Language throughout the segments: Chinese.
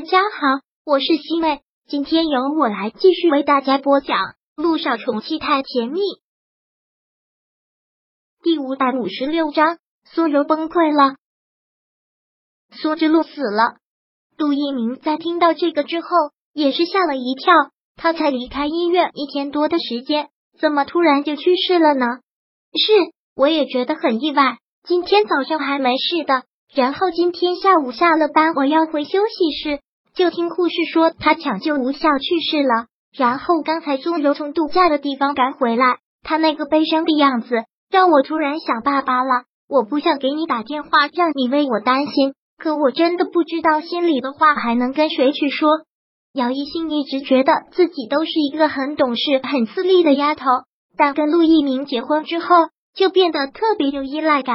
大家好，我是西妹，今天由我来继续为大家播讲《路上宠妻太甜蜜》第五百五十六章。苏柔崩溃了，苏之路死了。杜一鸣在听到这个之后也是吓了一跳，他才离开医院一天多的时间，怎么突然就去世了呢？是，我也觉得很意外。今天早上还没事的。然后今天下午下了班，我要回休息室，就听护士说他抢救无效去世了。然后刚才苏柔从度假的地方赶回来，他那个悲伤的样子让我突然想爸爸了。我不想给你打电话，让你为我担心，可我真的不知道心里的话还能跟谁去说。姚一心一直觉得自己都是一个很懂事、很自立的丫头，但跟陆一鸣结婚之后，就变得特别有依赖感。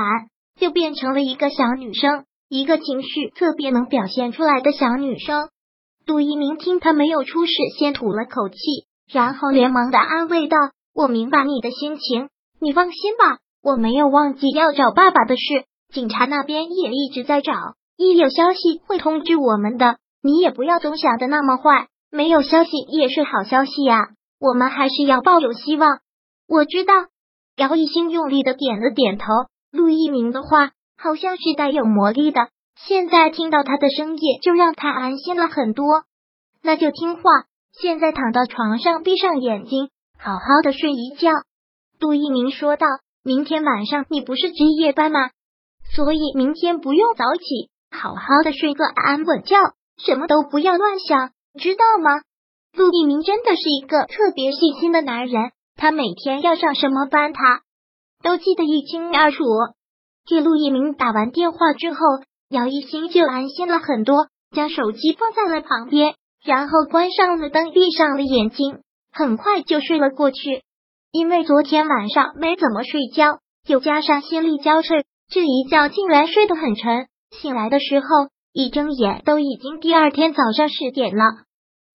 就变成了一个小女生，一个情绪特别能表现出来的小女生。杜一鸣听他没有出事，先吐了口气，然后连忙的安慰道：“我明白你的心情，你放心吧，我没有忘记要找爸爸的事，警察那边也一直在找，一有消息会通知我们的。你也不要总想的那么坏，没有消息也是好消息呀，我们还是要抱有希望。”我知道，姚一兴用力的点了点头。陆一鸣的话好像是带有魔力的，现在听到他的声音就让他安心了很多。那就听话，现在躺到床上，闭上眼睛，好好的睡一觉。陆一鸣说道：“明天晚上你不是值夜班吗？所以明天不用早起，好好的睡个安稳觉，什么都不要乱想，知道吗？”陆一鸣真的是一个特别细心的男人，他每天要上什么班，他。都记得一清二楚。给陆一鸣打完电话之后，姚一新就安心了很多，将手机放在了旁边，然后关上了灯，闭上了眼睛，很快就睡了过去。因为昨天晚上没怎么睡觉，又加上心力交瘁，这一觉竟然睡得很沉。醒来的时候，一睁眼都已经第二天早上十点了。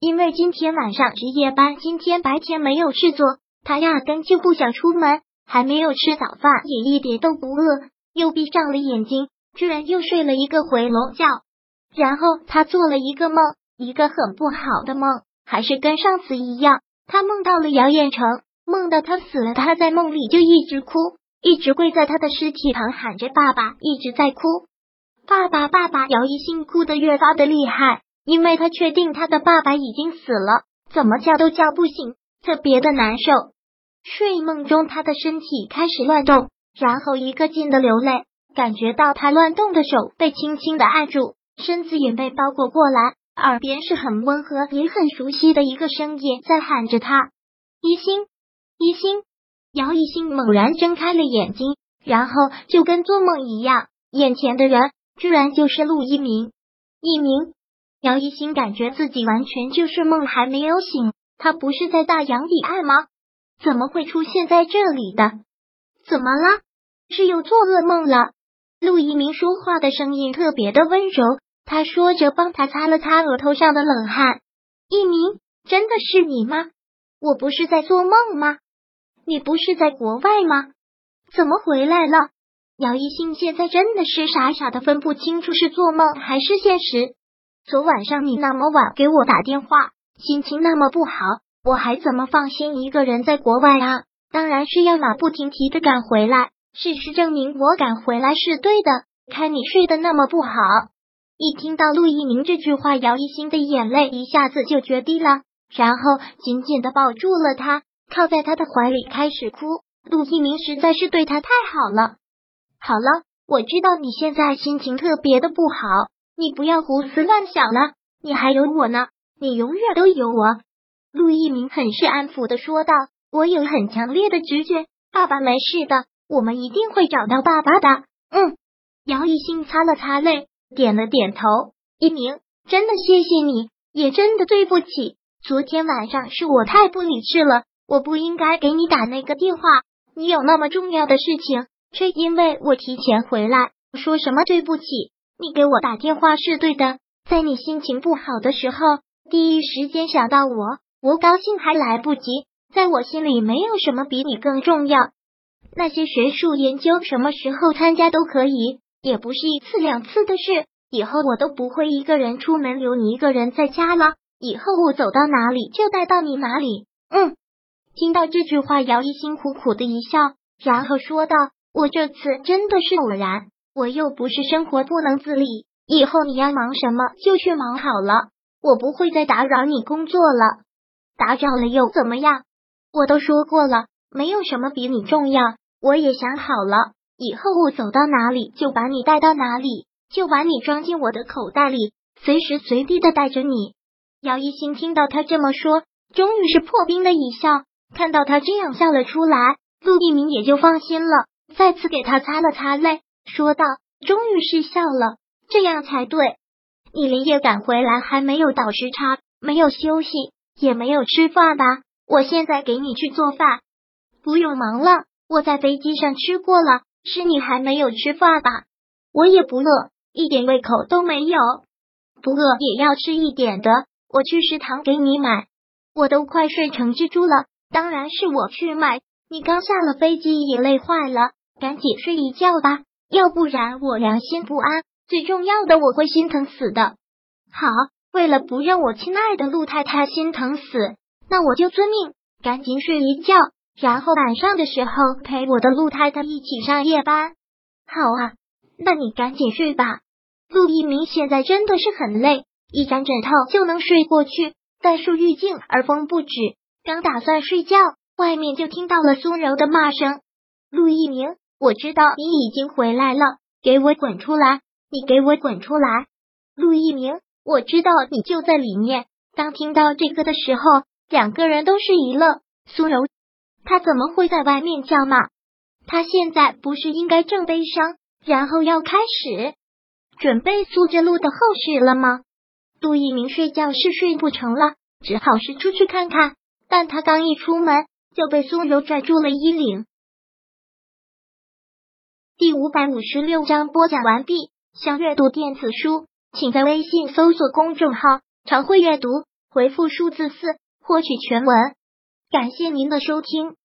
因为今天晚上值夜班，今天白天没有事做，他压根就不想出门。还没有吃早饭，也一点都不饿，又闭上了眼睛，居然又睡了一个回笼觉。然后他做了一个梦，一个很不好的梦，还是跟上次一样。他梦到了姚彦成，梦到他死了，他在梦里就一直哭，一直跪在他的尸体旁喊着爸爸，一直在哭，爸爸爸爸。姚一兴哭得越发的厉害，因为他确定他的爸爸已经死了，怎么叫都叫不醒，特别的难受。睡梦中，他的身体开始乱动，然后一个劲的流泪，感觉到他乱动的手被轻轻的按住，身子也被包裹过来，耳边是很温和也很熟悉的一个声音在喊着他：“一心，一心。”姚一心猛然睁开了眼睛，然后就跟做梦一样，眼前的人居然就是陆一鸣。一鸣，姚一心感觉自己完全就是梦，还没有醒，他不是在大洋彼岸吗？怎么会出现在这里的？怎么了？是又做噩梦了？陆一鸣说话的声音特别的温柔，他说着，帮他擦了擦额头上的冷汗。一鸣，真的是你吗？我不是在做梦吗？你不是在国外吗？怎么回来了？姚一兴现在真的是傻傻的分不清楚是做梦还是现实。昨晚上你那么晚给我打电话，心情那么不好。我还怎么放心一个人在国外啊？当然是要马不停蹄的赶回来。事实证明，我敢回来是对的。看你睡得那么不好，一听到陆一鸣这句话，姚一新的眼泪一下子就决堤了，然后紧紧的抱住了他，靠在他的怀里开始哭。陆一鸣实在是对他太好了。好了，我知道你现在心情特别的不好，你不要胡思乱想了。你还有我呢，你永远都有我。陆一鸣很是安抚的说道：“我有很强烈的直觉，爸爸没事的，我们一定会找到爸爸的。”嗯，姚一兴擦了擦泪，点了点头。一鸣，真的谢谢你，也真的对不起，昨天晚上是我太不理智了，我不应该给你打那个电话。你有那么重要的事情，却因为我提前回来，说什么对不起？你给我打电话是对的，在你心情不好的时候，第一时间想到我。我高兴还来不及，在我心里没有什么比你更重要。那些学术研究什么时候参加都可以，也不是一次两次的事。以后我都不会一个人出门，留你一个人在家了。以后我走到哪里就带到你哪里。嗯。听到这句话，姚一新苦苦的一笑，然后说道：“我这次真的是偶然，我又不是生活不能自理。以后你要忙什么就去忙好了，我不会再打扰你工作了。打扰了又怎么样？我都说过了，没有什么比你重要。我也想好了，以后我走到哪里就把你带到哪里，就把你装进我的口袋里，随时随地的带着你。”姚一新听到他这么说，终于是破冰的一笑。看到他这样笑了出来，陆一鸣也就放心了，再次给他擦了擦泪，说道：“终于是笑了，这样才对。你连夜赶回来，还没有倒时差，没有休息，也没有吃饭吧？我现在给你去做饭，不用忙了。我在飞机上吃过了，是你还没有吃饭吧？我也不饿，一点胃口都没有。不饿也要吃一点的，我去食堂给你买。我都快睡成蜘蛛了。”当然是我去买。你刚下了飞机也累坏了，赶紧睡一觉吧，要不然我良心不安。最重要的，我会心疼死的。好，为了不让我亲爱的陆太太心疼死，那我就遵命，赶紧睡一觉，然后晚上的时候陪我的陆太太一起上夜班。好啊，那你赶紧睡吧。陆一鸣现在真的是很累，一张枕头就能睡过去，但树欲静，而风不止。刚打算睡觉，外面就听到了苏柔的骂声：“陆一鸣，我知道你已经回来了，给我滚出来！你给我滚出来！”陆一鸣，我知道你就在里面。当听到这个的时候，两个人都是一愣。苏柔，他怎么会在外面叫骂？他现在不是应该正悲伤，然后要开始准备苏着路的后事了吗？杜一鸣睡觉是睡不成了，只好是出去看看。但他刚一出门，就被苏柔拽住了衣领。第五百五十六章播讲完毕。想阅读电子书，请在微信搜索公众号“常会阅读”，回复数字四获取全文。感谢您的收听。